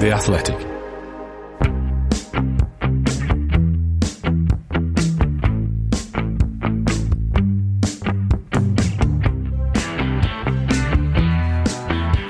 The Athletic.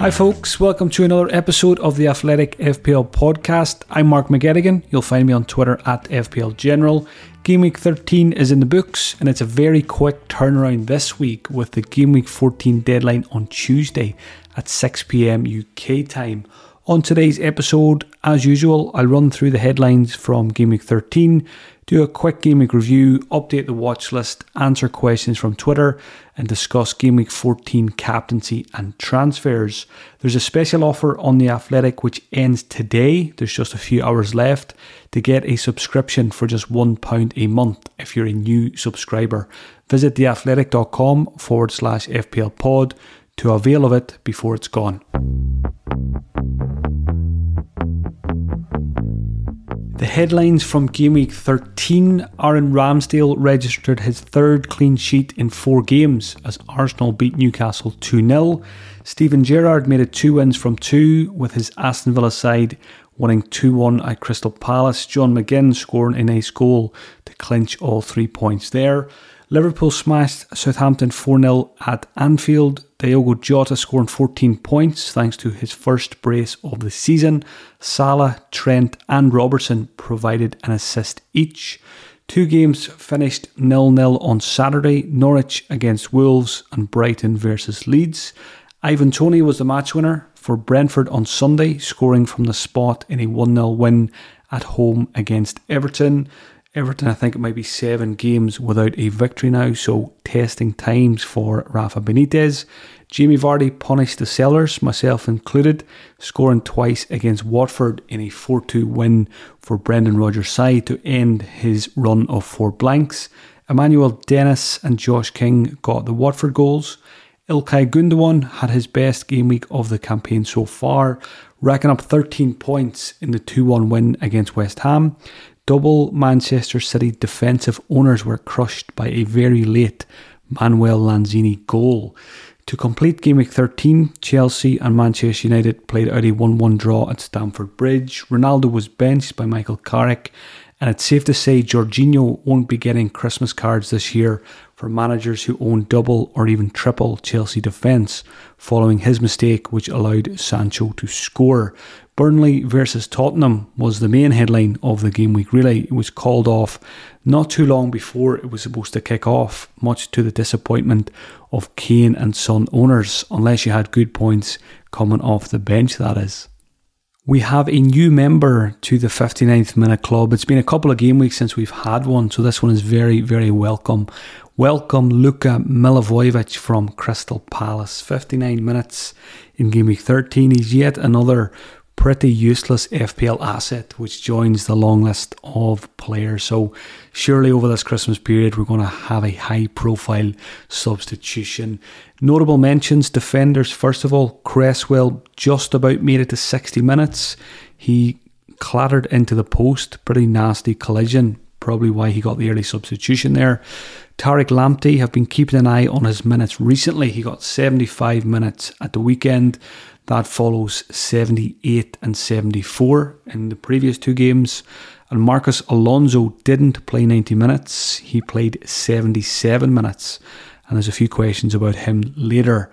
Hi, folks. Welcome to another episode of the Athletic FPL podcast. I'm Mark McGettigan. You'll find me on Twitter at FPL General. Game week 13 is in the books, and it's a very quick turnaround this week with the game week 14 deadline on Tuesday at 6 pm UK time. On today's episode, as usual, I'll run through the headlines from Game Week 13, do a quick Game Week review, update the watch list, answer questions from Twitter, and discuss Game Week 14 captaincy and transfers. There's a special offer on The Athletic which ends today. There's just a few hours left to get a subscription for just £1 a month if you're a new subscriber. Visit theathletic.com forward slash FPL pod to avail of it before it's gone. Headlines from Game Week 13 Aaron Ramsdale registered his third clean sheet in four games as Arsenal beat Newcastle 2 0. Steven Gerrard made it two wins from two, with his Aston Villa side winning 2 1 at Crystal Palace. John McGinn scoring a nice goal to clinch all three points there. Liverpool smashed Southampton 4 0 at Anfield. Diogo Jota scoring 14 points thanks to his first brace of the season. Salah, Trent, and Robertson provided an assist each. Two games finished 0 0 on Saturday Norwich against Wolves and Brighton versus Leeds. Ivan Toney was the match winner for Brentford on Sunday, scoring from the spot in a 1 0 win at home against Everton. Everton, I think it might be seven games without a victory now, so testing times for Rafa Benitez. Jamie Vardy punished the sellers, myself included, scoring twice against Watford in a 4 2 win for Brendan Rodgers' side to end his run of four blanks. Emmanuel Dennis and Josh King got the Watford goals. Ilkay Gundogan had his best game week of the campaign so far, racking up 13 points in the 2 1 win against West Ham. Double Manchester City defensive owners were crushed by a very late Manuel Lanzini goal. To complete Game Week 13, Chelsea and Manchester United played out a 1 1 draw at Stamford Bridge. Ronaldo was benched by Michael Carrick, and it's safe to say Jorginho won't be getting Christmas cards this year for managers who own double or even triple Chelsea defence, following his mistake which allowed Sancho to score. Burnley versus Tottenham was the main headline of the game week. Really, it was called off not too long before it was supposed to kick off, much to the disappointment of Kane and Son owners, unless you had good points coming off the bench, that is. We have a new member to the 59th Minute Club. It's been a couple of game weeks since we've had one, so this one is very, very welcome. Welcome Luka Milivojevic from Crystal Palace. 59 minutes in game week 13. He's yet another pretty useless FPL asset, which joins the long list of players. So, surely over this Christmas period, we're going to have a high profile substitution. Notable mentions defenders, first of all, Cresswell just about made it to 60 minutes. He clattered into the post, pretty nasty collision, probably why he got the early substitution there. Tariq Lamptey have been keeping an eye on his minutes recently. He got 75 minutes at the weekend. That follows 78 and 74 in the previous two games. And Marcos Alonso didn't play 90 minutes, he played 77 minutes. And there's a few questions about him later.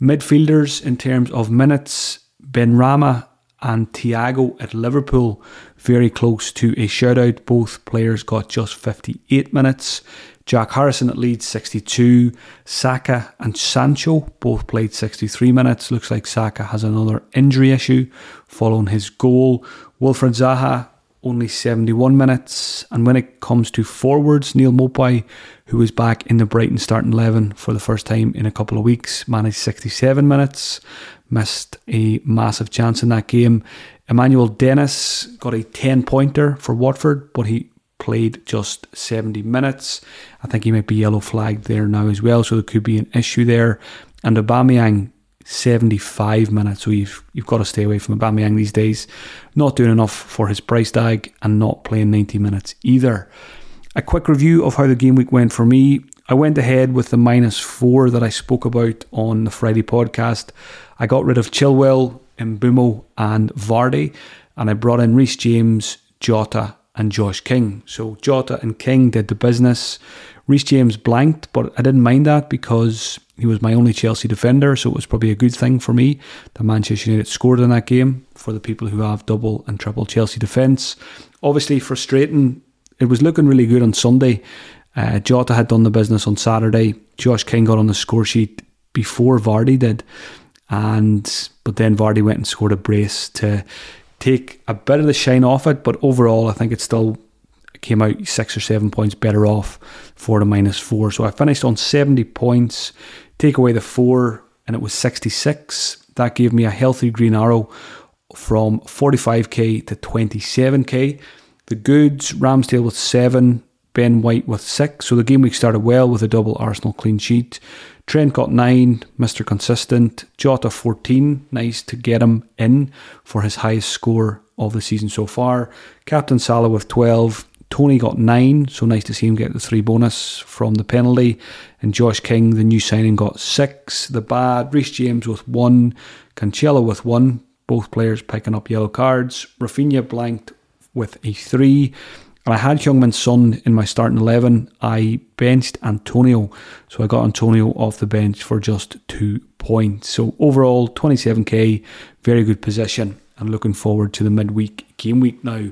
Midfielders, in terms of minutes, Benrahma and Thiago at Liverpool, very close to a shutout. Both players got just 58 minutes. Jack Harrison at Leeds 62. Saka and Sancho both played 63 minutes. Looks like Saka has another injury issue following his goal. Wilfried Zaha only 71 minutes. And when it comes to forwards, Neal Maupay, who is back in the Brighton starting 11 for the first time in a couple of weeks, managed 67 minutes. missed a massive chance in that game. Emmanuel Dennis got a 10 pointer for Watford, but he played just 70 minutes. I think he might be yellow flagged there now as well, so there could be an issue there. And Aubameyang 75 minutes. So you've you've got to stay away from Aubameyang these days. Not doing enough for his price tag and not playing 90 minutes either. A quick review of how the game week went for me. I went ahead with the minus four that I spoke about on the Friday podcast. I got rid of Chilwell, Mbeumo, and Vardy, and I brought in Reece James, Jota, and Josh King. So Jota and King did the business. Reece James blanked, but I didn't mind that because he was my only Chelsea defender, so it was probably a good thing for me that Manchester United scored in that game for the people who have double and triple Chelsea defence. Obviously, frustrating. It was looking really good on Sunday. Uh, Jota had done the business on Saturday. Josh King got on the score sheet before Vardy did, and but then Vardy went and scored a brace to take a bit of the shine off it. But overall, I think it still came out six or seven points better off for the minus four. So I finished on 70 points. Take away the four, and it was 66. That gave me a healthy green arrow from 45k to 27k. The goods, Ramsdale with seven, Ben White with six. So the game week started well with a double Arsenal clean sheet. Trent got nine, Mr. Consistent. Jota 14, nice to get him in for his highest score of the season so far. Captain Salah with 12. Toney got nine, so nice to see him get the three bonus from the penalty. And Josh King, the new signing, got six. The bad, Reece James with one, Cancelo with one, both players picking up yellow cards. Raphinha blanked with a three. I had Heung-min Son in my starting 11. I benched Antonio, so I got Antonio off the bench for just two points. So overall, 27k, very good position. And looking forward to the midweek game week now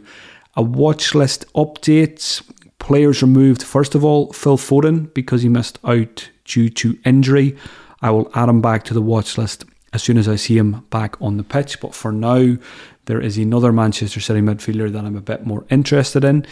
a watch list update. Players removed. First of all, Phil Foden because he missed out due to injury. I will add him back to the watch list as soon as I see him back on the pitch. But for now, there is another Manchester City midfielder that I'm a bit more interested in.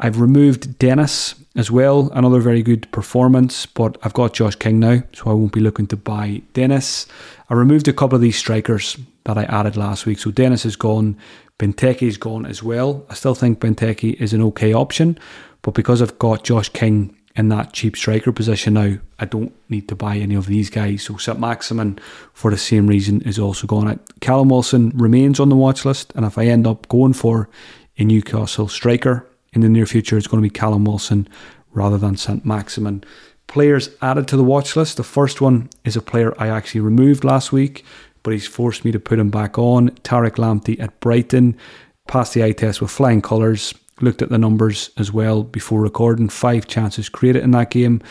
I've removed Dennis as well, another very good performance, but I've got Josh King now, so I won't be looking to buy Dennis. I removed a couple of these strikers that I added last week. So Dennis is gone, Benteke is gone as well. I still think Benteke is an okay option, but because I've got Josh King in that cheap striker position now, I don't need to buy any of these guys. So St Maximin, for the same reason, is also gone. Callum Wilson remains on the watch list, and if I end up going for a Newcastle striker in the near future, it's going to be Callum Wilson rather than St Maximin. Players added to the watch list. The first one is a player I actually removed last week, but he's forced me to put him back on. Tariq Lamptey at Brighton passed the eye test with flying colours. Looked at the numbers as well before recording. Five chances created in that game.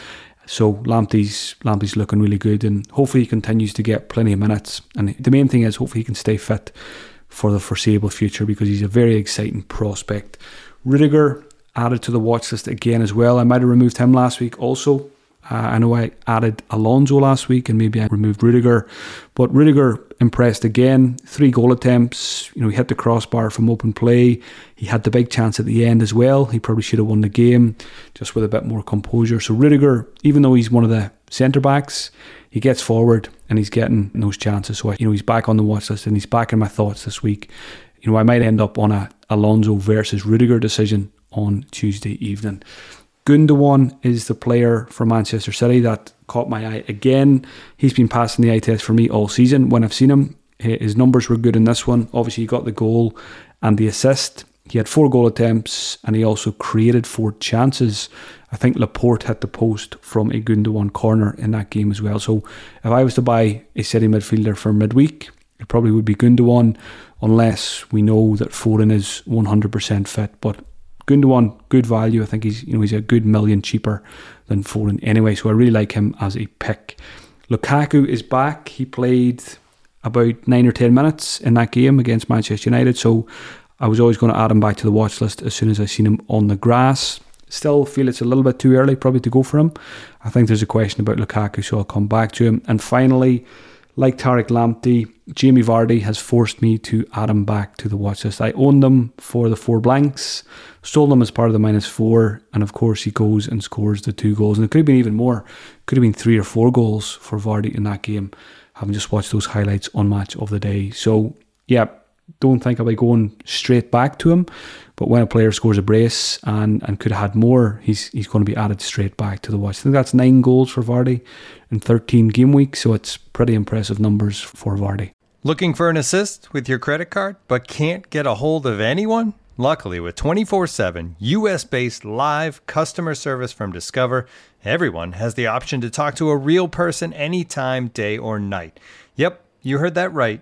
So Lamptey's Lamptey's looking really good, and hopefully he continues to get plenty of minutes. And the main thing is hopefully he can stay fit for the foreseeable future because he's a very exciting prospect. Rudiger added to the watch list again as well. I might have removed him last week also uh, I know I added Alonso last week and maybe I removed Rudiger, but Rudiger impressed again. Three goal attempts. You know, he hit the crossbar from open play. He had the big chance at the end as well. He probably should have won the game just with a bit more composure. So Rudiger, even though he's one of the centre backs, he gets forward and he's getting those chances. So you know, he's back on the watch list and he's back in my thoughts this week. You know, I might end up on a Alonso versus Rudiger decision on Tuesday evening. Gundogan is the player for Manchester City that caught my eye again. He's been passing the eye test for me all season when I've seen him. Eh, his numbers were good in this one. Obviously, he got the goal and the assist. He had four goal attempts and he also created four chances. I think Laporte hit the post from a Gundogan corner in that game as well. So if I was to buy a City midfielder for midweek, it probably would be Gundogan, unless we know that Foden is 100% fit. But Gundogan, good value. I think he's you know he's a good million cheaper than Foden anyway. So I really like him as a pick. Lukaku is back. He played about nine or ten minutes in that game against Manchester United. So I was always going to add him back to the watch list as soon as I seen him on the grass. Still feel it's a little bit too early probably to go for him. I think there's a question about Lukaku, so I'll come back to him. And finally, like Tariq Lamptey, Jamie Vardy has forced me to add him back to the watch list. I owned them for the four blanks, stole them as part of the minus four, and of course he goes and scores the two goals. And it could have been even more, could have been three or four goals for Vardy in that game. having just watched those highlights on match of the day. So yeah, don't think I'll be going straight back to him. But when a player scores a brace and, and could have had more, he's he's going to be added straight back to the watch. I think that's nine goals for Vardy in 13 game weeks, so it's pretty impressive numbers for Vardy. Looking for an assist with your credit card, but can't get a hold of anyone? Luckily, with 24 7 US based live customer service from Discover, everyone has the option to talk to a real person anytime, day or night. Yep, you heard that right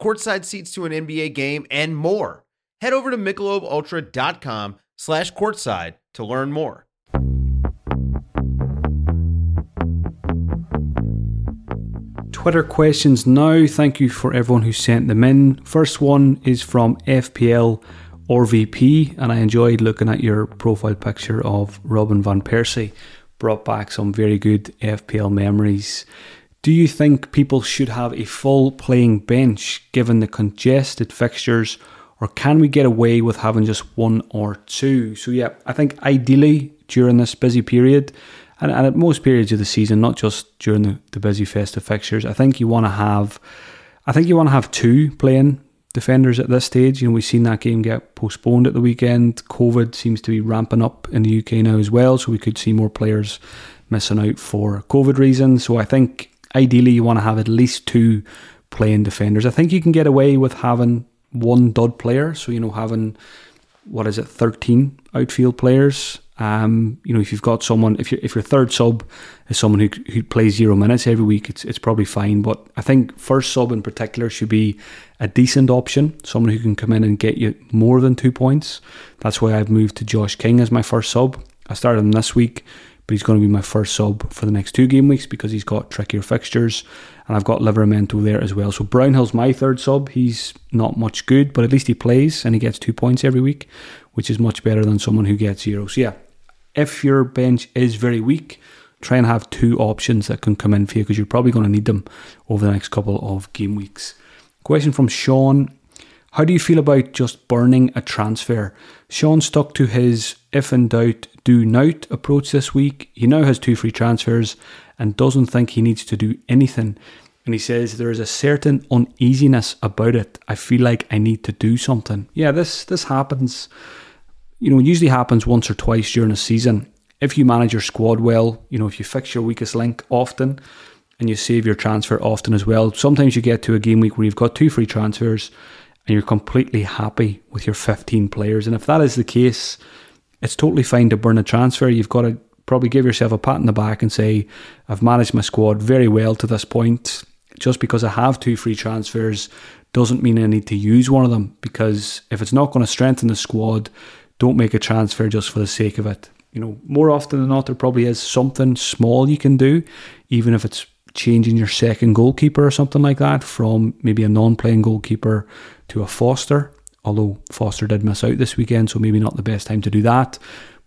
courtside seats to an NBA game, and more. Head over to MichelobUltra.com slash courtside to learn more. Twitter questions now. Thank you for everyone who sent them in. First one is from FPL RVP, and I enjoyed looking at your profile picture of Robin Van Persie. Brought back some very good FPL memories. Do you think people should have a full playing bench given the congested fixtures, or can we get away with having just one or two? So, yeah, I think ideally during this busy period, and, and at most periods of the season, not just during the, the busy festive fixtures, I think you want to have, I think you want to have two playing defenders at this stage. You know, we've seen that game get postponed at the weekend. COVID seems to be ramping up in the UK now as well, so we could see more players missing out for COVID reasons. So I think ideally you want to have at least two playing defenders. I think you can get away with having one dud player. So, you know, having, what is it, 13 outfield players. Um, you know, if you've got someone, if, you if your third sub is someone who, who plays zero minutes every week, it's, it's probably fine. But I think first sub in particular should be a decent option, someone who can come in and get you more than two points. That's why I've moved to Josh King as my first sub. I started him this week but he's going to be my first sub for the next two game weeks because he's got trickier fixtures, and I've got Livramento there as well. So Brownhill's my third sub. He's not much good, but at least he plays and he gets two points every week, which is much better than someone who gets zero. So yeah, if your bench is very weak, try and have two options that can come in for you because you're probably going to need them over the next couple of game weeks. Question from Sean. How do you feel about just burning a transfer? Sean stuck to his if in doubt, do not approach this week. He now has two free transfers and doesn't think he needs to do anything. And he says there is a certain uneasiness about it. I feel like I need to do something. Yeah, this this happens. You know, usually happens once or twice during a season. If you manage your squad well, you know, if you fix your weakest link often and you save your transfer often as well. Sometimes you get to a game week where you've got two free transfers and you're completely happy with your 15 players. And if that is the case, it's totally fine to burn a transfer. You've got to probably give yourself a pat on the back and say, I've managed my squad very well to this point. Just because I have two free transfers doesn't mean I need to use one of them because if it's not going to strengthen the squad, don't make a transfer just for the sake of it. You know, more often than not, there probably is something small you can do, even if it's changing your second goalkeeper or something like that from maybe a non playing goalkeeper to a Foster although Foster did miss out this weekend, so maybe not the best time to do that.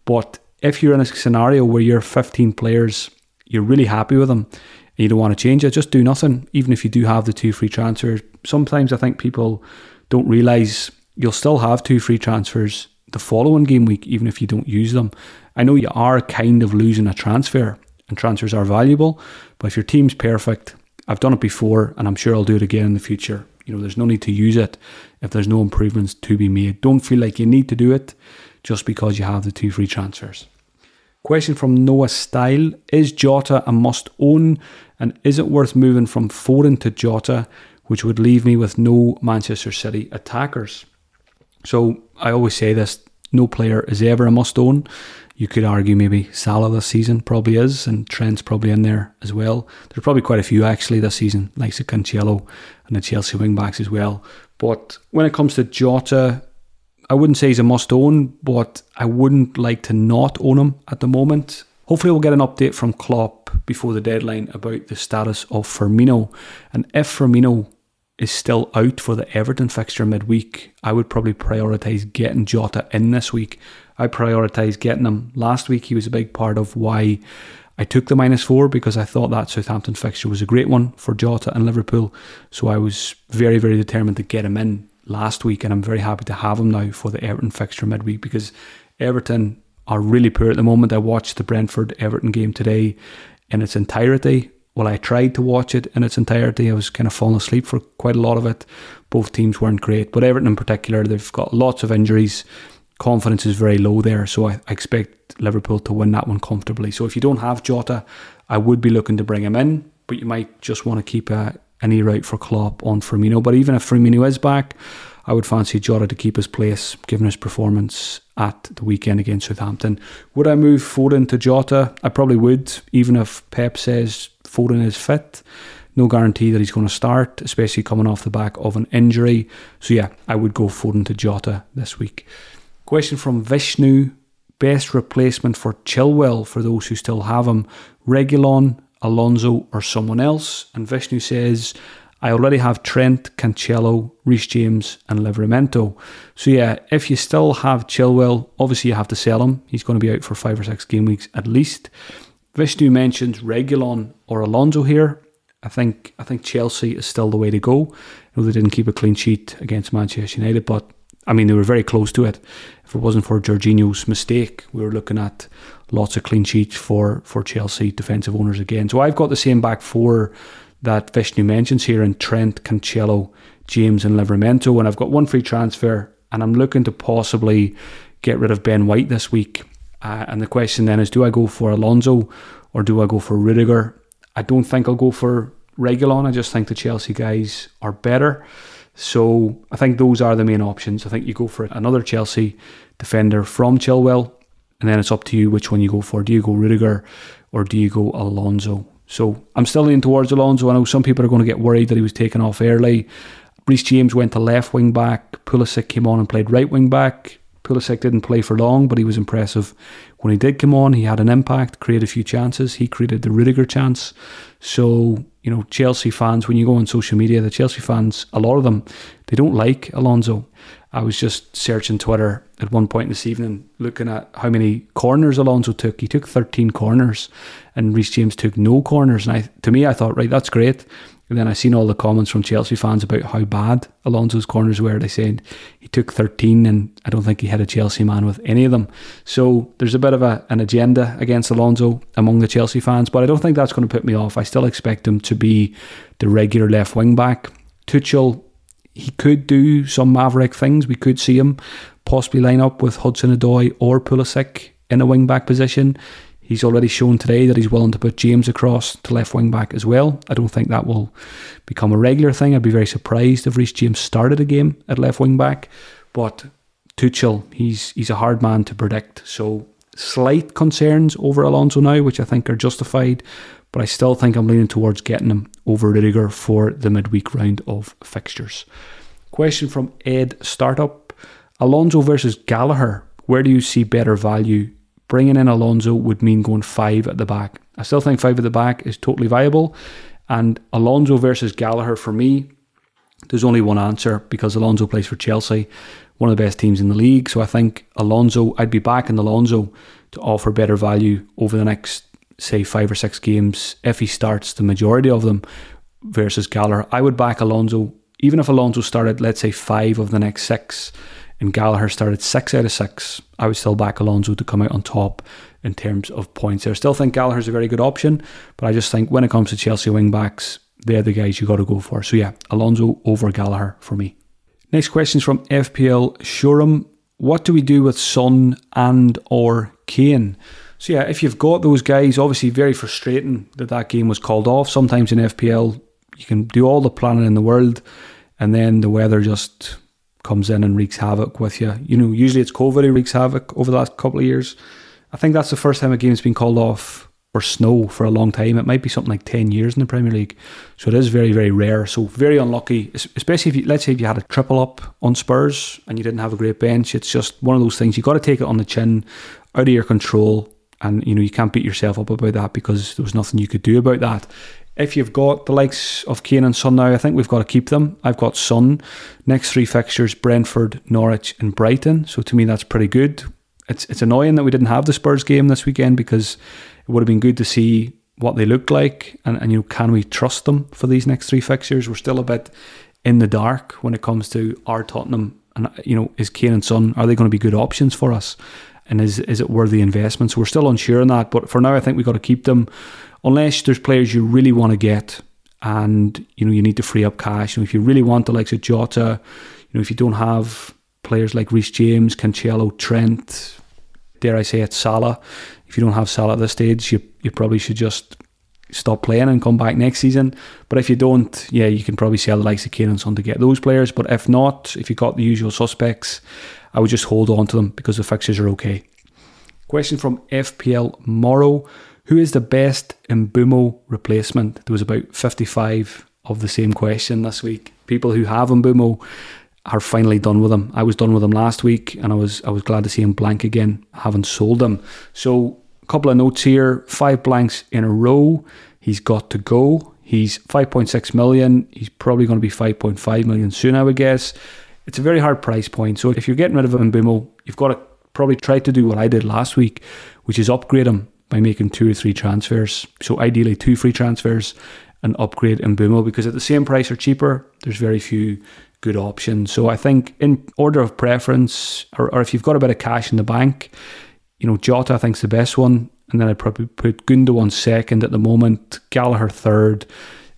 But if you're in a scenario where you're 15 players, you're really happy with them, and you don't want to change it, just do nothing, even if you do have the two free transfers. Sometimes I think people don't realise you'll still have two free transfers the following game week, even if you don't use them. I know you are kind of losing a transfer, and transfers are valuable, but if your team's perfect, I've done it before, and I'm sure I'll do it again in the future. You know, there's no need to use it if there's no improvements to be made. Don't feel like you need to do it just because you have the two free transfers. Question from Noah Style Is Jota a must own? And is it worth moving from Foden to Jota, which would leave me with no Manchester City attackers? So I always say this no player is ever a must own. You could argue maybe Salah this season probably is, and Trent's probably in there as well. There's probably quite a few actually this season, like Cancelo and the Chelsea wing backs as well. But when it comes to Jota, I wouldn't say he's a must own, but I wouldn't like to not own him at the moment. Hopefully, we'll get an update from Klopp before the deadline about the status of Firmino. And if Firmino is still out for the Everton fixture midweek, I would probably prioritise getting Jota in this week. I prioritised getting him last week. He was a big part of why I took the minus four because I thought that Southampton fixture was a great one for Jota and Liverpool. So I was very, very determined to get him in last week, and I'm very happy to have him now for the Everton fixture midweek because Everton are really poor at the moment. I watched the Brentford Everton game today in its entirety. Well, I tried to watch it in its entirety. I was kind of falling asleep for quite a lot of it. Both teams weren't great, but Everton in particular, they've got lots of injuries. Confidence is very low there, so I, I expect Liverpool to win that one comfortably. So if you don't have Jota, I would be looking to bring him in, but you might just want to keep a, an ear out for Klopp on Firmino. But even if Firmino is back, I would fancy Jota to keep his place, given his performance at the weekend against Southampton. Would I move Foden to Jota? I probably would, even if Pep says Foden is fit. No guarantee that he's going to start, especially coming off the back of an injury. So, yeah, I would go Foden to Jota this week. Question from Vishnu Best replacement for Chilwell for those who still have him? Reguilon, Alonso, or someone else? And Vishnu says, I already have Trent, Cancelo, Reece James, and Livramento. So yeah, if you still have Chilwell, obviously you have to sell him. He's going to be out for five or six game weeks at least. Vishnu mentions Reguilon or Alonso here. I think I think Chelsea is still the way to go. I know they didn't keep a clean sheet against Manchester United, but I mean they were very close to it. If it wasn't for Jorginho's mistake, we were looking at lots of clean sheets for for Chelsea defensive owners again. So I've got the same back four that Vishnu mentions here in Trent, Cancelo, James, and Livramento. And I've got one free transfer, and I'm looking to possibly get rid of Ben White this week. Uh, and the question then is do I go for Alonso or do I go for Rudiger? I don't think I'll go for Reguilon. I just think the Chelsea guys are better. So I think those are the main options. I think you go for another Chelsea defender from Chilwell, and then it's up to you which one you go for. Do you go Rudiger or do you go Alonso? So I'm still leaning towards Alonso. I know some people are going to get worried that he was taken off early. Reece James went to left wing back. Pulisic came on and played right wing back. Pulisic didn't play for long, but he was impressive when he did come on. He had an impact, created a few chances. He created the Rudiger chance. So, you know, Chelsea fans, when you go on social media, the Chelsea fans, a lot of them, they don't like Alonso. I was just searching Twitter at one point this evening, looking at how many corners Alonso took. He took 13 corners, and Reece James took no corners. And I, to me, I thought, right, that's great. And then I seen all the comments from Chelsea fans about how bad Alonso's corners were. They said he took 13, and I don't think he had a Chelsea man with any of them. So there's a bit of a, an agenda against Alonso among the Chelsea fans, but I don't think that's going to put me off. I still expect him to be the regular left wing back. Tuchel he could do some maverick things. We could see him possibly line up with Hudson Odoi or Pulisic in a wing back position. He's already shown today that he's willing to put James across to left wing back as well. I don't think that will become a regular thing. I'd be very surprised if Reece James started a game at left wing back. But Tuchel, he's he's a hard man to predict. So slight concerns over Alonso now, which I think are justified but I still think I'm leaning towards getting him over Rudiger for the midweek round of fixtures. Question from Ed Startup Alonso versus Gallagher. Where do you see better value? Bringing in Alonso would mean going five at the back. I still think five at the back is totally viable. And Alonso versus Gallagher for me, there's only one answer because Alonso plays for Chelsea, one of the best teams in the league. So I think Alonso, I'd be back in Alonso to offer better value over the next say five or six games if he starts the majority of them versus Gallagher. I would back Alonso even if Alonso started let's say five of the next six and Gallagher started six out of six. I would still back Alonso to come out on top in terms of points. I still think Gallagher's a very good option, but I just think when it comes to Chelsea wing backs, they're the guys you got to go for. So yeah, Alonso over Gallagher for me. Next question is from FPL Showroom. What do we do with Son and or Kane? So yeah, if you've got those guys, obviously very frustrating that that game was called off. Sometimes in FPL, you can do all the planning in the world, and then the weather just comes in and wreaks havoc with you. You know, usually it's COVID who wreaks havoc over the last couple of years. I think that's the first time a game's been called off for snow for a long time. It might be something like 10 years in the Premier League. So it is very, very rare. So very unlucky, especially if you, let's say if you had a triple up on Spurs and you didn't have a great bench. It's just one of those things. you got to take it on the chin, out of your control and you know you can't beat yourself up about that because there was nothing you could do about that. If you've got the likes of Kane and Son now, I think we've got to keep them. I've got Son. Next three fixtures Brentford, Norwich, and Brighton. So to me, that's pretty good. It's, it's annoying that we didn't have the Spurs game this weekend because it would have been good to see what they look like and, and you know, can we trust them for these next three fixtures? We're still a bit in the dark when it comes to our Tottenham and you know, is Kane and Son, are they going to be good options for us? And is is it worthy investment? So we're still unsure on that. But for now I think we've got to keep them unless there's players you really want to get and you know you need to free up cash. You know, if you really want the likes of Jota, you know, if you don't have players like Reece James, Cancelo, Trent, dare I say it, Salah. If you don't have Salah at this stage, you you probably should just stop playing and come back next season. But if you don't, yeah, you can probably sell the likes of Kane and Son to get those players. But if not, if you got the usual suspects, I would just hold on to them because the fixtures are okay. Question from FPL Morrow. Who is the best Mbeumo replacement? There was about 55 of the same question this week. People who have Mbeumo are finally done with him. I was done with him last week and I was I was glad to see him blank again, having sold him. So a couple of notes here, five blanks in a row. He's got to go. He's 5.6 million. He's probably going to be 5.5 million soon, I would guess. It's a very hard price point. So if you're getting rid of Mbeumo, you've got to probably try to do what I did last week, which is upgrade him by making two or three transfers. So ideally, two free transfers and upgrade Mbeumo because at the same price or cheaper, there's very few good options. So I think in order of preference, or, or if you've got a bit of cash in the bank, you know, Jota I think's the best one, and then I'd probably put Gundogan second at the moment, Gallagher third.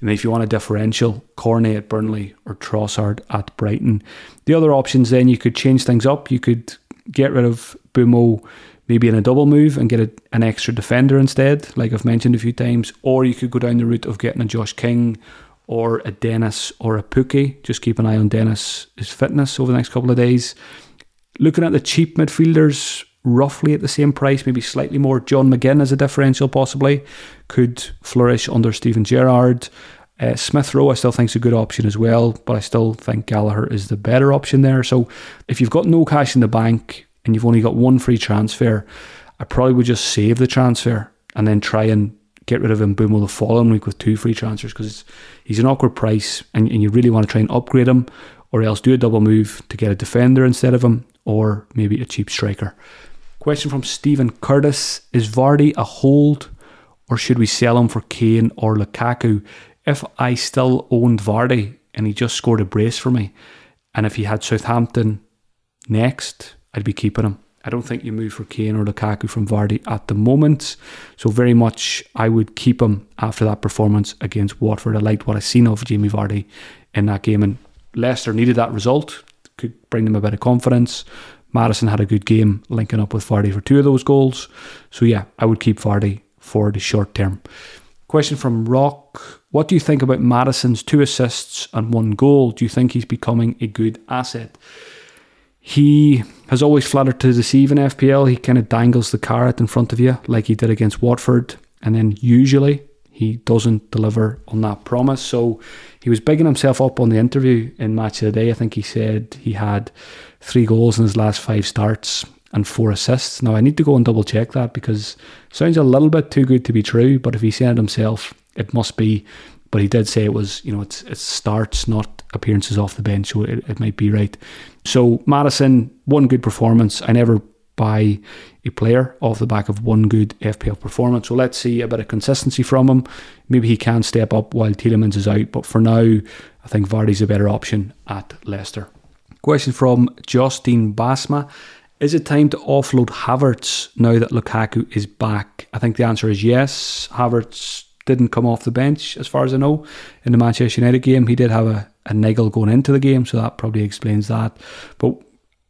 And if you want a differential, Cornet at Burnley or Trossard at Brighton. The other options then you could change things up. You could get rid of Mbeumo maybe in a double move and get a, an extra defender instead, like I've mentioned a few times. Or you could go down the route of getting a Josh King or a Dennis or a Pukki. Just keep an eye on Dennis' fitness over the next couple of days. Looking at the cheap midfielders, roughly at the same price, maybe slightly more. John McGinn as a differential possibly could flourish under Steven Gerrard. Uh, Smith Rowe, I still think is a good option as well, but I still think Gallagher is the better option there. So if you've got no cash in the bank and you've only got one free transfer, I probably would just save the transfer and then try and get rid of him Mbeumo the following week with two free transfers because he's an awkward price and, and you really want to try and upgrade him or else do a double move to get a defender instead of him or maybe a cheap striker. Question from Stephen Curtis Is Vardy a hold or should we sell him for Kane or Lukaku? If I still owned Vardy and he just scored a brace for me, and if he had Southampton next, I'd be keeping him. I don't think you move for Kane or Lukaku from Vardy at the moment. So very much I would keep him after that performance against Watford. I liked what I seen of Jamie Vardy in that game and Leicester needed that result. Could bring them a bit of confidence. Maddison had a good game linking up with Vardy for two of those goals. So yeah, I would keep Vardy for the short term. Question from Rock. What do you think about Maddison's two assists and one goal? Do you think he's becoming a good asset? He has always flattered to deceive in FPL. He kind of dangles the carrot in front of you, like he did against Watford, and then usually he doesn't deliver on that promise. So he was bigging himself up on the interview in Match of the Day. I think he said he had three goals in his last five starts and four assists. Now I need to go and double check that because sounds a little bit too good to be true. But if he said it himself, it must be. But he did say it was, you know, it's it's starts, not appearances off the bench, so it, it might be right. So Maddison, one good performance. I never buy a player off the back of one good FPL performance. So let's see a bit of consistency from him. Maybe he can step up while Tielemans is out, but for now, I think Vardy's a better option at Leicester. Question from Justine Basma. Is it time to offload Havertz now that Lukaku is back? I think the answer is yes. Havertz didn't come off the bench, as far as I know, in the Manchester United game. He did have a, a niggle going into the game, so that probably explains that. But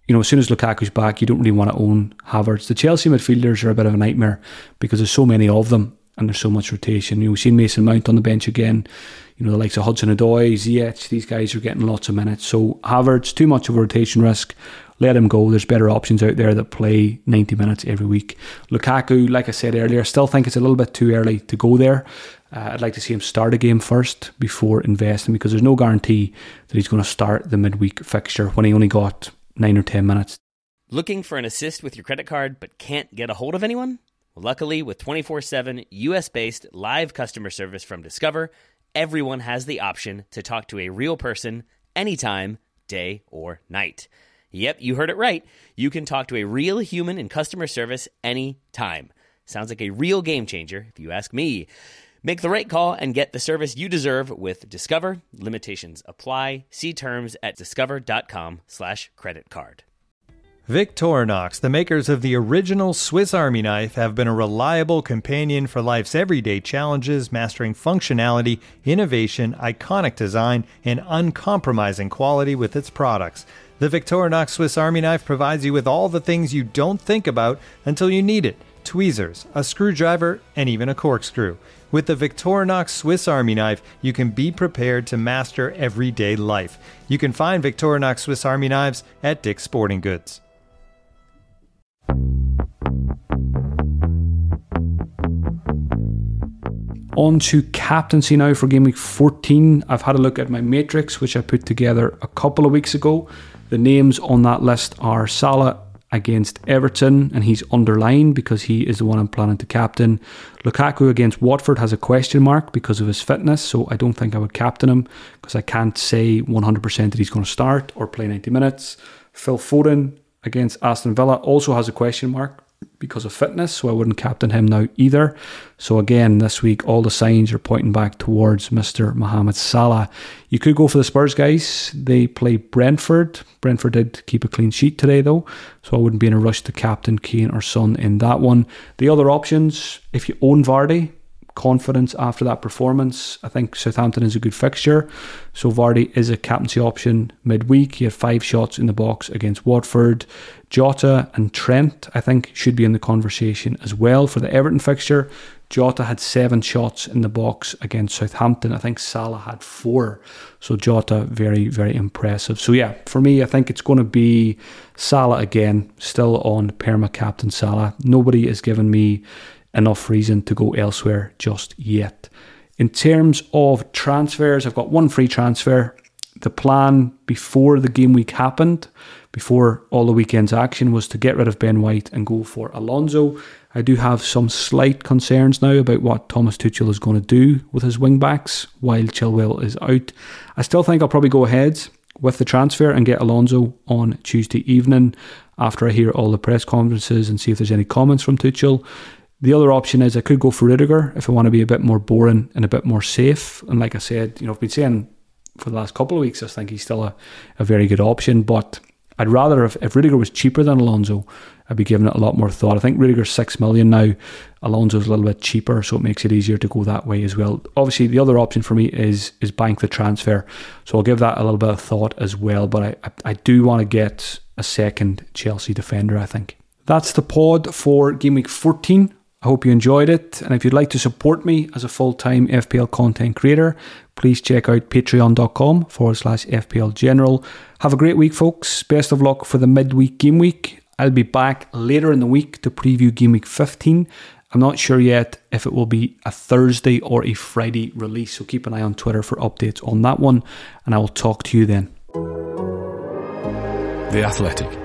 you know, as soon as Lukaku's back, you don't really want to own Havertz. The Chelsea midfielders are a bit of a nightmare because there's so many of them and there's so much rotation. You know, we've seen Mason Mount on the bench again. You know, the likes of Hudson Odoi, Ziyech, these guys are getting lots of minutes. So Havertz, too much of a rotation risk. Let him go. There's better options out there that play 90 minutes every week. Lukaku, like I said earlier, still think it's a little bit too early to go there. Uh, I'd like to see him start a game first before investing because there's no guarantee that he's going to start the midweek fixture when he only got nine or 10 minutes. Looking for an assist with your credit card but can't get a hold of anyone? Luckily, with 24 7 US based live customer service from Discover, everyone has the option to talk to a real person anytime, day or night. Yep, you heard it right. You can talk to a real human in customer service anytime. Sounds like a real game changer, if you ask me. Make the right call and get the service you deserve with Discover. Limitations apply. See terms at discover.com slash credit card. Victorinox, the makers of the original Swiss Army knife, have been a reliable companion for life's everyday challenges, mastering functionality, innovation, iconic design, and uncompromising quality with its products. The Victorinox Swiss Army knife provides you with all the things you don't think about until you need it tweezers, a screwdriver, and even a corkscrew. With the Victorinox Swiss Army knife, you can be prepared to master everyday life. You can find Victorinox Swiss Army knives at Dick's Sporting Goods. On to captaincy now for game week 14. I've had a look at my matrix, which I put together a couple of weeks ago. The names on that list are Salah against Everton, and he's underlined because he is the one I'm planning to captain. Lukaku against Watford has a question mark because of his fitness, so I don't think I would captain him because I can't say 100% that he's going to start or play 90 minutes. Phil Foden against Aston Villa also has a question mark because of fitness, so I wouldn't captain him now either. So again, this week all the signs are pointing back towards Mr. Mohamed Salah. You could go for the Spurs guys. They play Brentford. Brentford did keep a clean sheet today though, so I wouldn't be in a rush to captain Kane or Son in that one. The other options, if you own Vardy, confidence after that performance. I think Southampton is a good fixture. So Vardy is a captaincy option midweek. He had five shots in the box against Watford. Jota and Trent, I think, should be in the conversation as well for the Everton fixture. Jota had seven shots in the box against Southampton. I think Salah had four. So Jota, very, very impressive. So yeah, for me, I think it's going to be Salah again, still on perma captain Salah. Nobody has given me enough reason to go elsewhere just yet. In terms of transfers, I've got one free transfer. The plan before the game week happened, before all the weekend's action, was to get rid of Ben White and go for Alonso. I do have some slight concerns now about what Thomas Tuchel is going to do with his wing backs while Chilwell is out. I still think I'll probably go ahead with the transfer and get Alonso on Tuesday evening after I hear all the press conferences and see if there's any comments from Tuchel. The other option is I could go for Rudiger if I want to be a bit more boring and a bit more safe. And like I said, you know, I've been saying for the last couple of weeks, I think he's still a, a very good option. But I'd rather, if, if Rudiger was cheaper than Alonso, I'd be giving it a lot more thought. I think Rudiger's six million now. Alonso's a little bit cheaper, so it makes it easier to go that way as well. Obviously, the other option for me is is bank the transfer, so I'll give that a little bit of thought as well. But I I, I do want to get a second Chelsea defender. I think that's the pod for game week 14. I hope you enjoyed it. And if you'd like to support me as a full time FPL content creator, please check out patreon.com forward slash FPL General. Have a great week, folks. Best of luck for the midweek game week. I'll be back later in the week to preview game week 15. I'm not sure yet if it will be a Thursday or a Friday release, so keep an eye on Twitter for updates on that one, and I will talk to you then. The Athletic.